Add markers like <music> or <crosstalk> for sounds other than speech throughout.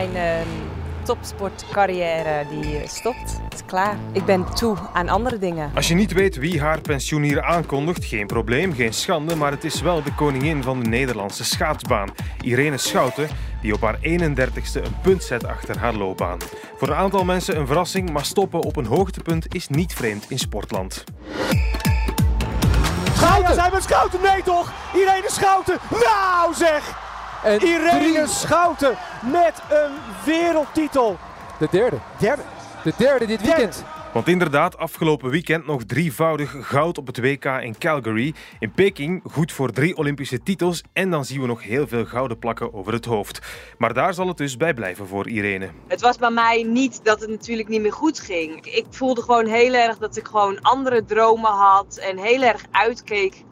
Mijn uh, topsportcarrière die stopt. Het is klaar. Ik ben toe aan andere dingen. Als je niet weet wie haar pensioen hier aankondigt, geen probleem, geen schande, maar het is wel de koningin van de Nederlandse schaatsbaan, Irene Schouten, die op haar 31ste een punt zet achter haar loopbaan. Voor een aantal mensen een verrassing, maar stoppen op een hoogtepunt is niet vreemd in sportland. Schouten! zijn met Schouten? Nee toch? Irene Schouten! Nou zeg! En Irene drie... Schouten met een wereldtitel. De derde. Derde. De derde dit weekend. Want inderdaad, afgelopen weekend nog drievoudig goud op het WK in Calgary. In Peking goed voor drie Olympische titels. En dan zien we nog heel veel gouden plakken over het hoofd. Maar daar zal het dus bij blijven voor Irene. Het was bij mij niet dat het natuurlijk niet meer goed ging. Ik voelde gewoon heel erg dat ik gewoon andere dromen had. En heel erg uitkeek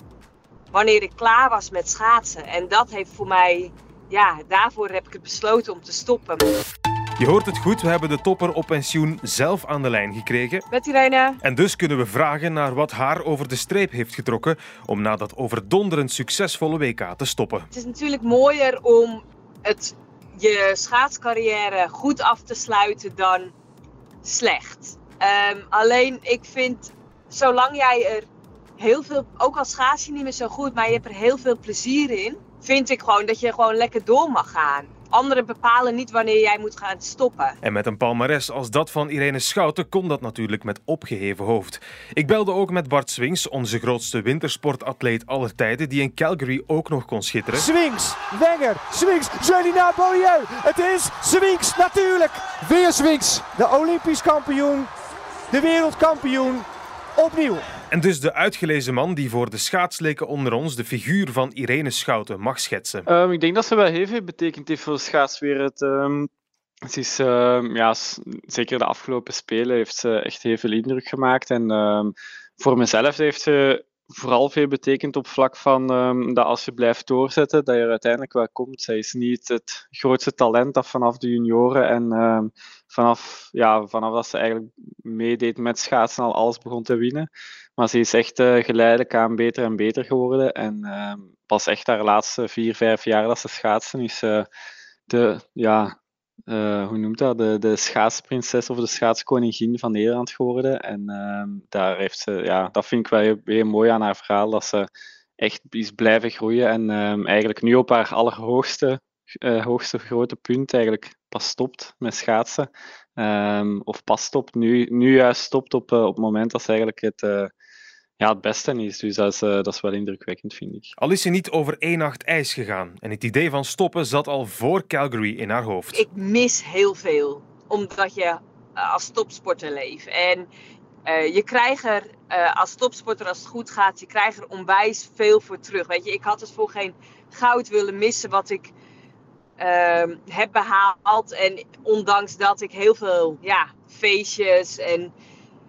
wanneer ik klaar was met schaatsen. En dat heeft voor mij, ja, daarvoor heb ik het besloten om te stoppen. Je hoort het goed, we hebben de topper op pensioen zelf aan de lijn gekregen. Met Irene. En dus kunnen we vragen naar wat haar over de streep heeft getrokken om na dat overdonderend succesvolle WK te stoppen. Het is natuurlijk mooier om het, je schaatscarrière goed af te sluiten dan slecht. Um, alleen ik vind, zolang jij er heel veel, ook al schaats je niet meer zo goed, maar je hebt er heel veel plezier in, vind ik gewoon dat je gewoon lekker door mag gaan. Anderen bepalen niet wanneer jij moet gaan stoppen. En met een palmares als dat van Irene Schouten kon dat natuurlijk met opgeheven hoofd. Ik belde ook met Bart Swings, onze grootste wintersportatleet aller tijden, die in Calgary ook nog kon schitteren. Swings, Wenger, Swings, Jelina Beaulieu. Het is Swings, natuurlijk. Weer Swings. De Olympisch kampioen, de wereldkampioen, opnieuw. En dus de uitgelezen man die voor de schaatsleken onder ons de figuur van Irene Schouten mag schetsen. Um, ik denk dat ze wel heel veel betekend heeft voor de schaatswereld. Um, ze is, um, ja, zeker de afgelopen spelen heeft ze echt heel veel indruk gemaakt. En voor mezelf heeft ze vooral veel betekend op vlak van dat als je blijft doorzetten, dat je er uiteindelijk wel komt. Zij is niet het grootste talent dat vanaf de junioren en vanaf, ja, vanaf dat ze eigenlijk meedeed met schaatsen al alles begon te winnen. Maar ze is echt uh, geleidelijk aan beter en beter geworden. En uh, pas echt haar laatste vier, vijf jaar dat ze schaatsen, is uh, de, ja, hoe noemt dat, de, de schaatsprinses of de schaatskoningin van Nederland geworden. En ehm, daar heeft ze, ja, dat vind ik wel heel, mooi aan haar verhaal, dat ze echt is blijven groeien. En ehm, eigenlijk nu op haar allerhoogste hoogste grote punt eigenlijk pas stopt met schaatsen. Um, of pas stopt, nu, nu juist stopt op, op het moment dat ze eigenlijk het, ja, het beste is. Dus dat is, uh, dat is wel indrukwekkend, vind ik. Al is ze niet over één nacht ijs gegaan. En het idee van stoppen zat al voor Calgary in haar hoofd. Ik mis heel veel, omdat je als topsporter leeft. En uh, je krijgt er als topsporter, als het goed gaat, je krijgt er onwijs veel voor terug. Weet je, ik had het voor geen goud willen missen wat ik ehm, heb behaald. En ondanks dat ik heel veel ja, feestjes en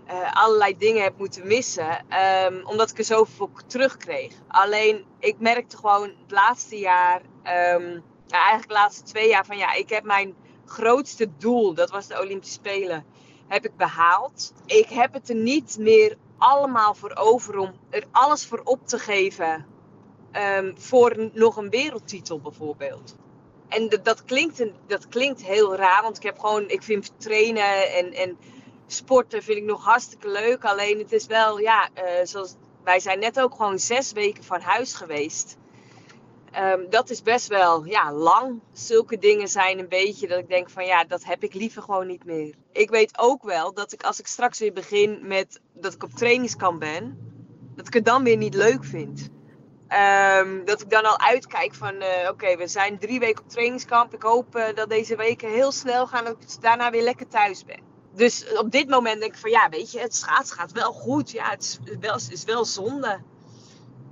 uh, allerlei dingen heb moeten missen. Um, omdat ik er zoveel terugkreeg. Alleen ik merkte gewoon het laatste jaar, ja, eigenlijk de laatste twee jaar, van ja, ik heb mijn grootste doel, dat was de Olympische Spelen, heb ik behaald. Ik heb het er niet meer allemaal voor over om er alles voor op te geven voor nog een wereldtitel bijvoorbeeld. En dat, klinkt, dat klinkt heel raar, want ik heb gewoon, ik vind trainen en, en sporten vind ik nog hartstikke leuk. Alleen het is wel, ja, uh, zoals wij zijn net ook gewoon zes weken van huis geweest. Um, dat is best wel ja, lang. Zulke dingen zijn een beetje dat ik denk van ja, dat heb ik liever gewoon niet meer. Ik weet ook wel dat ik als ik straks weer begin met dat ik op trainingskamp ben, dat ik het dan weer niet leuk vind. Um, dat ik dan al uitkijk van uh, oké, we zijn drie weken op trainingskamp. Ik hoop uh, dat deze weken heel snel gaan dat ik daarna weer lekker thuis ben dus op dit moment denk ik van ja, weet je, het schaats gaat wel goed. Ja, het is wel, is wel zonde.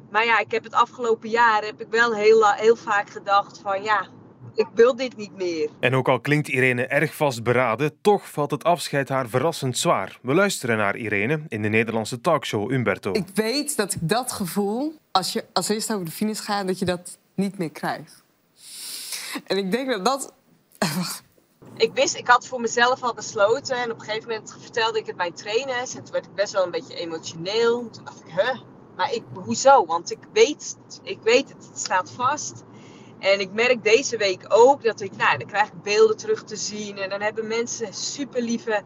Maar ja, ik heb het afgelopen jaar heb ik wel heel, heel vaak gedacht van ja, ik wil dit niet meer. En ook al klinkt Irene erg vastberaden, toch valt het afscheid haar verrassend zwaar. We luisteren naar Irene in de Nederlandse talkshow Umberto. Ik weet dat ik dat gevoel, als je als eerste over de finish gaat, dat je dat niet meer krijgt. En ik denk dat dat <laughs> ik wist, ik had voor mezelf al besloten. En op een gegeven moment vertelde ik het mijn trainers. En toen werd ik best wel een beetje emotioneel. Toen dacht ik, huh? Maar ik, hoezo? Want ik weet, ik weet het, het staat vast. En ik merk deze week ook dat ik, nou, dan krijg ik beelden terug te zien. En dan hebben mensen super lieve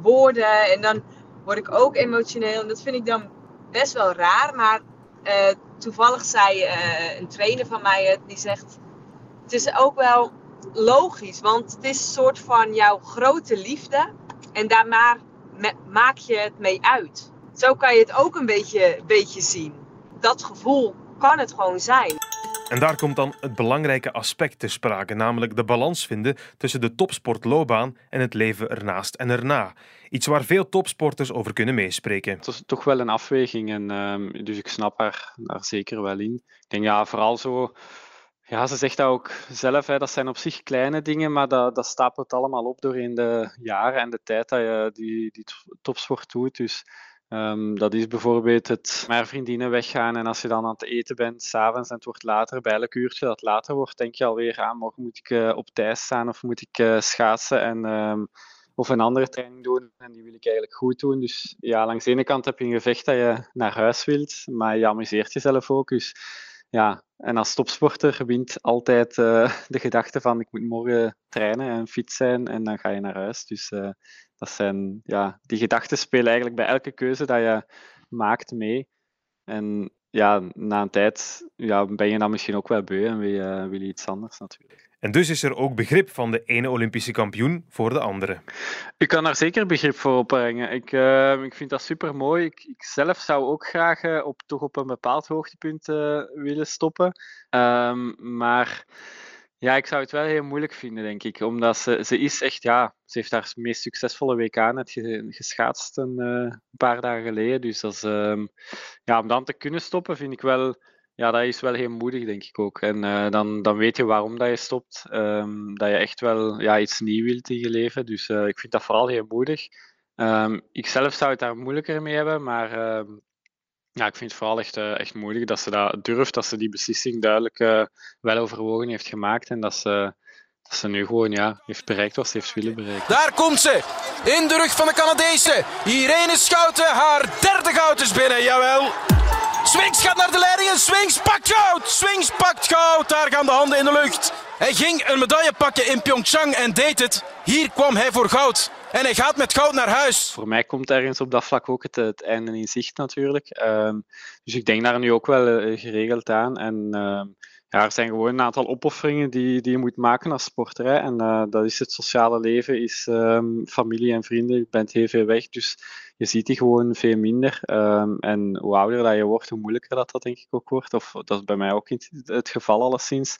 woorden. En dan word ik ook emotioneel. En dat vind ik dan best wel raar. Maar uh, toevallig zei uh, een trainer van mij het, die zegt: Het is ook wel logisch, want het is een soort van jouw grote liefde en daar maar maak je het mee uit. Zo kan je het ook een beetje, beetje zien. Dat gevoel kan het gewoon zijn. En daar komt dan het belangrijke aspect te sprake, namelijk de balans vinden tussen de topsportloopbaan en het leven ernaast en erna. Iets waar veel topsporters over kunnen meespreken. Het is toch wel een afweging en um, dus ik snap haar daar zeker wel in. Ik denk ja, vooral zo ja, ze zegt dat ook zelf. Hè. Dat zijn op zich kleine dingen, maar dat, dat stapelt allemaal op door in de jaren en de tijd dat je die, die topsport doet. Dus um, dat is bijvoorbeeld het met vriendinnen weggaan en als je dan aan het eten bent, s'avonds en het wordt later, bij elk uurtje dat later wordt, denk je alweer aan, ah, morgen moet ik uh, op tijd staan of moet ik uh, schaatsen en... Um, of een andere training doen en die wil ik eigenlijk goed doen. Dus ja, langs de ene kant heb je een gevecht dat je naar huis wilt, maar je amuseert jezelf ook. Dus ja, en als topsporter wint altijd uh, <laughs> de gedachte van ik moet morgen trainen en fit zijn en dan ga je naar huis. Dus uh, dat zijn, ja, die gedachten spelen eigenlijk bij elke keuze dat je maakt mee. En ja, na een tijd ja, ben je dan misschien ook wel beu en wil je, wil je iets anders natuurlijk. En dus is er ook begrip van de ene Olympische kampioen voor de andere. Ik kan daar zeker begrip voor opbrengen. Ik, uh, ik vind dat super mooi. Ik, ik, zelf zou ook graag uh, op, toch op een bepaald hoogtepunt uh, willen stoppen. Um, maar ja, ik zou het wel heel moeilijk vinden, denk ik. Omdat ze, ze is echt, ja, ze heeft haar meest succesvolle WK net geschaatst een, paar dagen geleden. Dus is, um, ja, om dan te kunnen stoppen, vind ik wel ja, dat is wel heel moedig, denk ik ook. En uh, dan, dan weet je waarom dat je stopt. Um, dat je echt wel ja, iets nieuw wilt in je leven. Dus uh, ik vind dat vooral heel moedig. Um, ik zelf zou het daar moeilijker mee hebben, maar um, ja, ik vind het vooral echt, uh, echt moedig dat ze dat durft, dat ze die beslissing duidelijk wel overwogen heeft gemaakt en dat ze, dat ze nu gewoon ja, heeft bereikt wat ze heeft willen bereiken. Daar komt ze, in de rug van de Canadese. Irene Schouten, haar derde goud is binnen, jawel. Swings gaat naar de leiding en Swings pakt goud. Swings pakt goud. Daar gaan de handen in de lucht. Hij ging een medaille pakken in Pyeongchang en deed het. Hier kwam hij voor goud. En hij gaat met goud naar huis. Voor mij komt ergens op dat vlak ook het, het einde in zicht natuurlijk. Um, dus ik denk daar nu ook wel uh, geregeld aan. En um, ja, er zijn gewoon een aantal opofferingen die, die je moet maken als sporter. En uh, dat is het sociale leven, is um, familie en vrienden. Je bent heel veel weg, dus je ziet die gewoon veel minder. Um, en hoe ouder dat je wordt, hoe moeilijker dat, dat denk ik ook wordt. Of dat is bij mij ook het geval alleszins.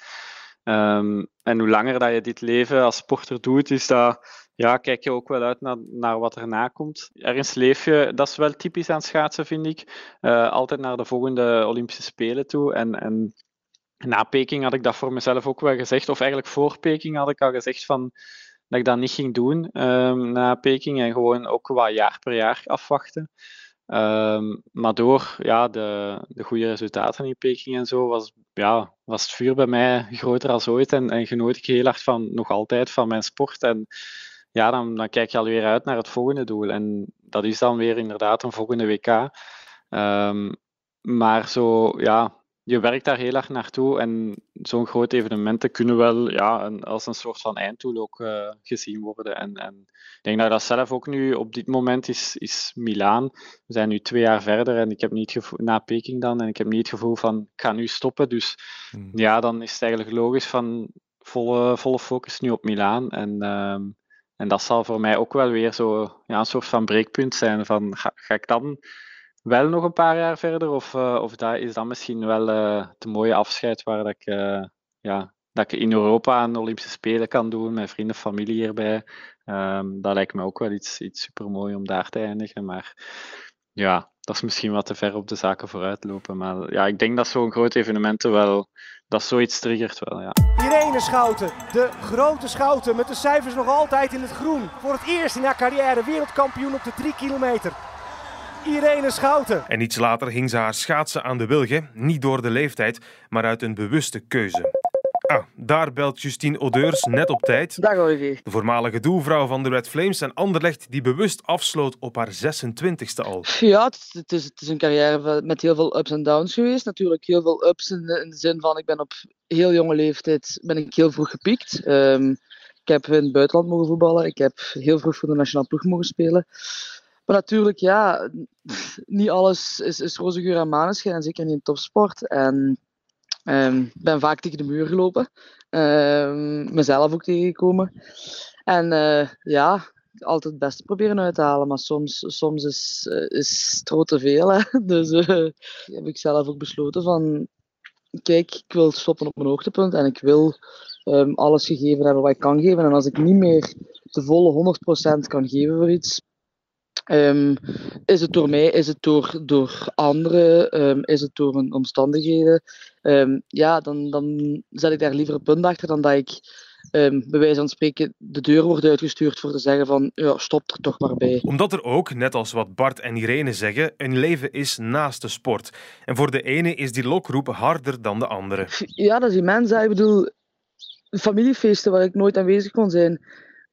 Um, en hoe langer dat je dit leven als sporter doet, is dat, ja, kijk je ook wel uit naar, naar wat erna komt. Ergens leef je, dat is wel typisch aan schaatsen, vind ik, uh, altijd naar de volgende Olympische Spelen toe. En, en na Peking had ik dat voor mezelf ook wel gezegd, of eigenlijk voor Peking had ik al gezegd van dat ik dat niet ging doen um, na Peking en gewoon ook wat jaar per jaar afwachten. Um, maar door ja, de, de goede resultaten in Peking en zo was, ja, was het vuur bij mij groter als ooit en, en genoot ik heel hard van, nog altijd van mijn sport. En ja, dan, dan kijk je alweer uit naar het volgende doel. En dat is dan weer inderdaad een volgende WK. Um, maar zo, ja, je werkt daar heel erg naartoe en zo'n groot evenementen kunnen wel ja, een, als een soort van einddoel ook uh, gezien worden. En, en, ik denk dat dat zelf ook nu op dit moment is, is Milaan. We zijn nu twee jaar verder en ik heb niet het gevoel, na Peking dan, en ik heb niet het gevoel van ik ga nu stoppen. Dus hmm. ja, dan is het eigenlijk logisch van volle, volle focus nu op Milaan. En, uh, en dat zal voor mij ook wel weer zo ja, een soort van breekpunt zijn van ga, ga ik dan wel nog een paar jaar verder? Of, uh, of dat, is dat misschien wel uh, mooie afscheid waar dat ik, uh, ja, dat ik in Europa een Olympische Spelen kan doen, met vrienden, familie hierbij. Um, dat lijkt me ook wel iets, iets super mooi om daar te eindigen. Maar ja, dat is misschien wat te ver op de zaken vooruit lopen. Maar ja, ik denk dat zo'n groot evenement wel, dat zoiets triggert wel, ja. Irene Schouten, de grote Schouten, met de cijfers nog altijd in het groen. Voor het eerst in haar carrière wereldkampioen op de 3 kilometer. Irene Schouten. En iets later hing ze haar schaatsen aan de wilgen, niet door de leeftijd, maar uit een bewuste keuze. Ah, daar belt Justine Odeurs net op tijd. Dag Olivier. De voormalige doelvrouw van de Red Flames en Anderlecht die bewust afsloot op haar 26e al. Ja, het, is, het is een carrière met heel veel ups en downs geweest. Natuurlijk heel veel ups in de, in de zin van ik ben op heel jonge leeftijd ben ik heel vroeg gepiekt. Um, ik heb in het buitenland mogen voetballen. Ik heb heel vroeg voor de nationale ploeg mogen spelen. Maar natuurlijk, ja, <laughs> niet alles is, is roze geur en maneschijn. Zeker niet in topsport. En um, ben vaak tegen de muur gelopen. Um, mezelf ook tegengekomen. En uh, ja, altijd het beste proberen uit te halen. Maar soms, soms is, uh, is het te veel. Hè. <laughs> Dus uh, heb ik zelf ook besloten van... Kijk, ik wil stoppen op mijn hoogtepunt. En ik wil um, alles gegeven hebben wat ik kan geven. En als ik niet meer de volle 100% kan geven voor iets, Um, is het door mij, is het door, door anderen, um, is het door een omstandigheden? Um, ja, dan, dan zet ik daar liever een punt achter dan dat ik um, bij wijze van spreken de deur wordt uitgestuurd voor te zeggen van ja, stop er toch maar bij. Omdat er ook, net als wat Bart en Irene zeggen, een leven is naast de sport. En voor de ene is die lokroep harder dan de andere. <laughs> Ja, dat is immens. Ik bedoel, familiefeesten waar ik nooit aanwezig kon zijn.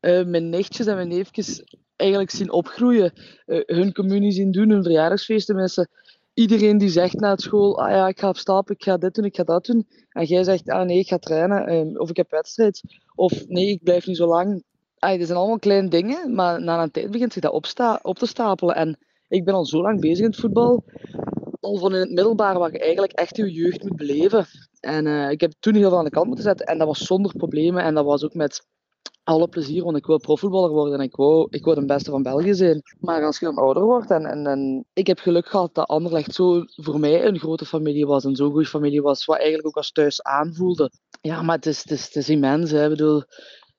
Uh, mijn nichtjes en mijn neefjes eigenlijk zien opgroeien. Uh, hun communie zien doen, hun verjaardagsfeesten mensen. Iedereen die zegt na het school, ah ja, ik ga op stap, ik ga dit doen, ik ga dat doen. En jij zegt, ah nee, ik ga trainen, um, of ik heb wedstrijd. Of nee, ik blijf niet zo lang. Ah, dat zijn allemaal kleine dingen, maar na een tijd begint zich dat opsta op te stapelen. En ik ben al zo lang bezig in het voetbal, al van in het middelbaar, waar je eigenlijk echt je jeugd moet beleven. En uh, ik heb toen heel veel aan de kant moeten zetten en dat was zonder problemen. En dat was ook met alle plezier, want ik wil profvoetballer worden en ik wou, ik wou de beste van België zijn. Maar als je dan ouder wordt en, en, en ik heb geluk gehad dat Anderlecht zo voor mij een grote familie was, en zo'n goede familie was, wat eigenlijk ook als thuis aanvoelde. Ja, maar het is, het is, het is immens. Hè. Ik bedoel,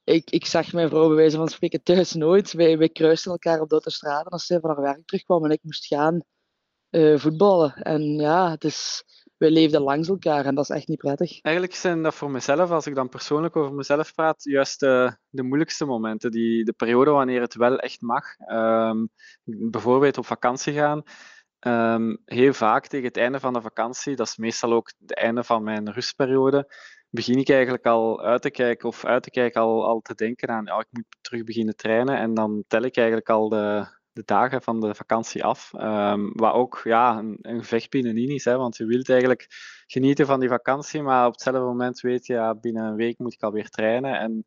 ik, ik zag mijn vrouw bij wijze van spreken thuis nooit. Wij, wij kruisten elkaar op de autostrade als zij van haar werk terugkwam en ik moest gaan uh, voetballen. En ja, het is wij leefden langs elkaar en dat is echt niet prettig. Eigenlijk zijn dat voor mezelf, als ik dan persoonlijk over mezelf praat, juist de, de moeilijkste momenten. Die, de periode wanneer het wel echt mag. Um, bijvoorbeeld op vakantie gaan. Um, heel vaak tegen het einde van de vakantie, dat is meestal ook het einde van mijn rustperiode, begin ik eigenlijk al uit te kijken of uit te kijken al, al te denken aan, ja, ik moet terug beginnen trainen. En dan tel ik eigenlijk al de, de dagen van de vakantie af. Um, wat ook ja, een, een gevecht binnenin is, hè, want je wilt eigenlijk genieten van die vakantie, maar op hetzelfde moment weet je, ja, binnen een week moet ik alweer trainen. En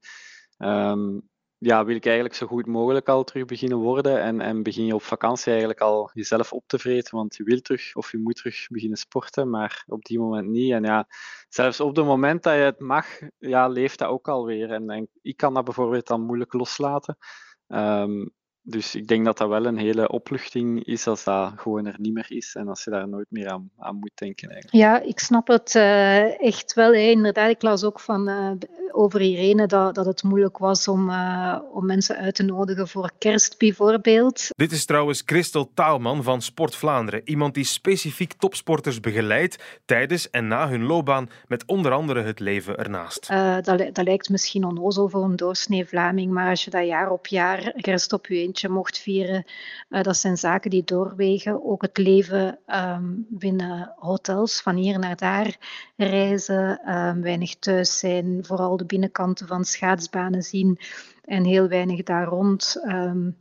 um, ja, wil ik eigenlijk zo goed mogelijk al terug beginnen worden. En, en begin je op vakantie eigenlijk al jezelf op te vreten, want je wilt terug of je moet terug beginnen sporten, maar op die moment niet. En ja, zelfs op het moment dat je het mag, ja, leeft dat ook alweer. En, en ik kan dat bijvoorbeeld dan moeilijk loslaten. Um, dus ik denk dat dat wel een hele opluchting is als dat gewoon er niet meer is en als je daar nooit meer aan, aan moet denken. Eigenlijk. Ja, ik snap het uh, echt wel. Inderdaad, ik las ook van, uh, over Irene dat, dat het moeilijk was om, uh, om mensen uit te nodigen voor kerst bijvoorbeeld. Dit is trouwens Christel Taalman van Sport Vlaanderen. Iemand die specifiek topsporters begeleidt tijdens en na hun loopbaan met onder andere het leven ernaast. dat, dat lijkt misschien onnozel voor een doorsnee Vlaming, maar als je dat jaar op jaar kerst op je je mocht vieren. Uh, dat zijn zaken die doorwegen. Ook het leven um, binnen hotels, van hier naar daar reizen, um, weinig thuis zijn, vooral de binnenkanten van schaatsbanen zien en heel weinig daar rond. Um,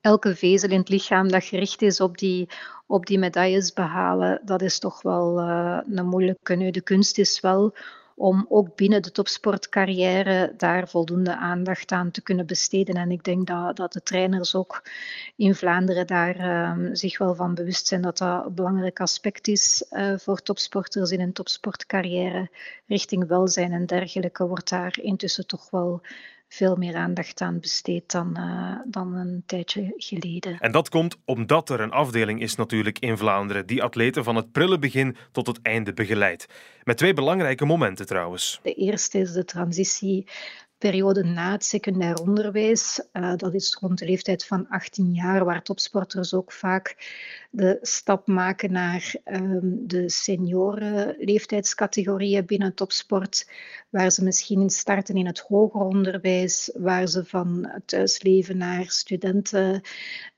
elke vezel in het lichaam dat gericht is op die, op die medailles behalen, dat is toch wel uh, een moeilijke. Nu, de kunst is wel om ook binnen de topsportcarrière daar voldoende aandacht aan te kunnen besteden. En ik denk dat, dat de trainers ook in Vlaanderen daar um, zich wel van bewust zijn dat dat een belangrijk aspect is uh, voor topsporters in een topsportcarrière. Richting welzijn en dergelijke wordt daar intussen toch wel veel meer aandacht aan besteed dan, uh, dan een tijdje geleden. En dat komt omdat er een afdeling is natuurlijk in Vlaanderen die atleten van het prille begin tot het einde begeleidt. Met twee belangrijke momenten trouwens. De eerste is de transitie periode na het secundair onderwijs. Uh, dat is rond de leeftijd van 18 jaar, waar topsporters ook vaak de stap maken naar um, de senioren leeftijdscategorieën binnen topsport, waar ze misschien starten in het hoger onderwijs, waar ze van thuisleven naar studenten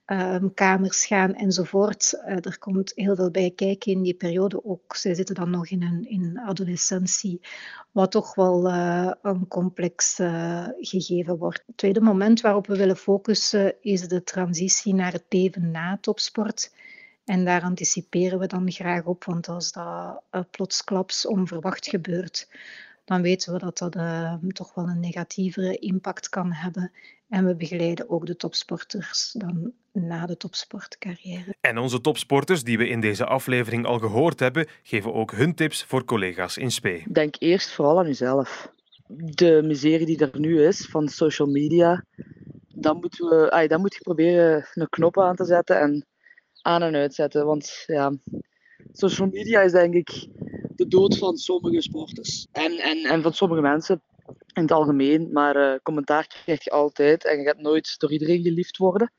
ehm, kamers gaan enzovoort. Uh, er komt heel veel bij kijken in die periode ook. Zij zitten dan nog in een in adolescentie, wat toch wel uh, een complex uh, gegeven wordt. Het tweede moment waarop we willen focussen is de transitie naar het leven na topsport. En daar anticiperen we dan graag op, want als dat plotsklaps onverwacht gebeurt, dan weten we dat dat uh, toch wel een negatievere impact kan hebben. En we begeleiden ook de topsporters dan na de topsportcarrière. En onze topsporters, die we in deze aflevering al gehoord hebben, geven ook hun tips voor collega's in spe. Denk eerst vooral aan jezelf. De miserie die er nu is van social media, dan, moeten we, ay, dan moet je proberen een knop aan te zetten en aan en uitzetten. Want ja, social media is denk ik de dood van sommige sporters. En, en, en van sommige mensen in het algemeen. Maar uh, commentaar krijg je altijd en je gaat nooit door iedereen geliefd worden.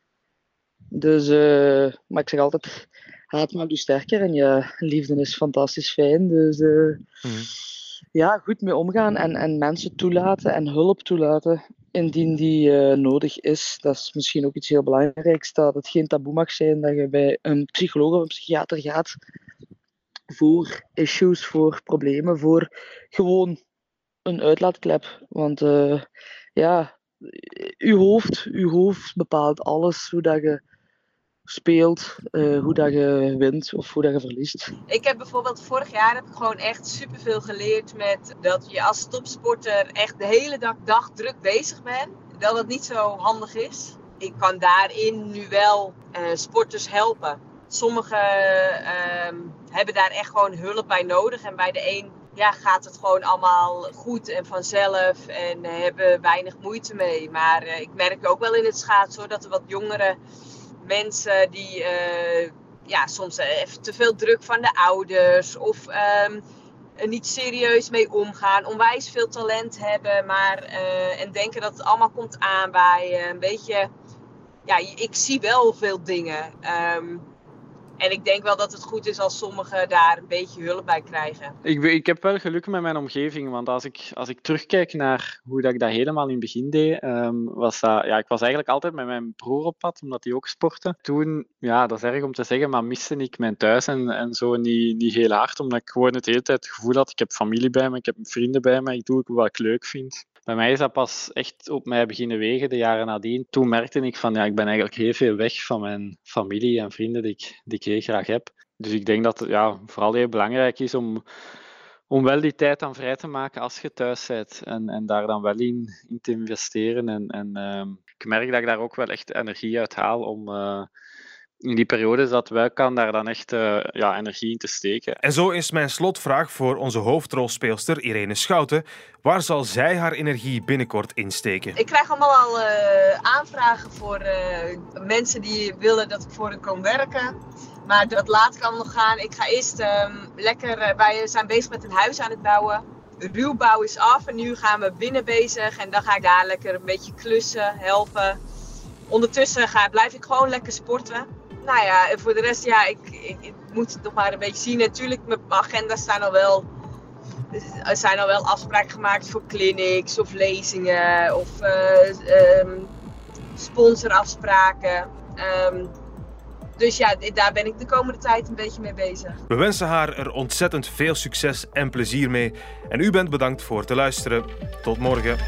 Dus, uh, maar ik zeg altijd, haat maakt u sterker en je liefde is fantastisch fijn. Dus uh, mm. ja, goed mee omgaan en, en mensen toelaten en hulp toelaten indien die nodig is. Dat is misschien ook iets heel belangrijks, dat het geen taboe mag zijn dat je bij een psycholoog of een psychiater gaat voor issues, voor problemen, voor gewoon een uitlaatklep. Want uh, ja, uw hoofd, uw hoofd bepaalt alles, hoe dat je speelt, uh, hoe dat je wint of hoe dat je verliest. Ik heb bijvoorbeeld vorig jaar heb ik gewoon echt superveel geleerd met dat je als topsporter echt de hele dag, dag druk bezig bent. Dat het niet zo handig is. Ik kan daarin nu wel uh, sporters helpen. Sommigen uh, hebben daar echt gewoon hulp bij nodig. En bij de een ja, gaat het gewoon allemaal goed en vanzelf en hebben weinig moeite mee. Maar uh, ik merk ook wel in het schaatsen dat er wat jongere mensen die uh, ja, soms even te veel druk van de ouders of um, niet serieus mee omgaan, onwijs veel talent hebben, maar en denken dat het allemaal komt aanwaaien. Een beetje, ja, ik zie wel veel dingen. Um, en ik denk wel dat het goed is als sommigen daar een beetje hulp bij krijgen. Ik, ik heb wel geluk met mijn omgeving, want als ik, als ik terugkijk naar hoe dat ik dat helemaal in het begin deed, um, was dat, ja, ik was eigenlijk altijd met mijn broer op pad, omdat hij ook sportte. Toen, ja, dat is erg om te zeggen, maar miste ik mijn thuis en, en zo niet, niet heel hard, omdat ik gewoon het hele tijd het gevoel had, ik heb familie bij me, ik heb vrienden bij me, ik doe wat ik leuk vind bij mij is dat pas echt op mij beginnen wegen de jaren nadien. Toen merkte ik van ja, ik ben eigenlijk heel veel weg van mijn familie en vrienden die ik, die ik heel graag heb. Dus ik denk dat het ja, vooral heel belangrijk is om, om wel die tijd dan vrij te maken als je thuis bent. En, en daar dan wel in, in te investeren. En, en uh, ik merk dat ik daar ook wel echt energie uit haal om, uh, in die periode dat wel kan daar dan echt uh, ja, energie in te steken. En zo is mijn slotvraag voor onze hoofdrolspeelster Irene Schouten. Waar zal zij haar energie binnenkort insteken? Ik krijg allemaal al uh, aanvragen voor uh, mensen die willen dat ik voor hen kom werken. Maar dat laat ik allemaal nog gaan. Ik ga eerst um, lekker... wij zijn bezig met een huis aan het bouwen. De ruwbouw is af en nu gaan we binnen bezig. En dan ga ik daar lekker een beetje klussen, helpen. Ondertussen ga, blijf ik gewoon lekker sporten nou ja, voor de rest, ja, ik, ik, moet het nog maar een beetje zien. Natuurlijk, mijn agenda staan al wel. Er zijn al wel afspraken gemaakt voor clinics of lezingen of uh, um, sponsorafspraken. Um, dus ja, daar ben ik de komende tijd een beetje mee bezig. We wensen haar er ontzettend veel succes en plezier mee. En u bent bedankt voor te luisteren. Tot morgen.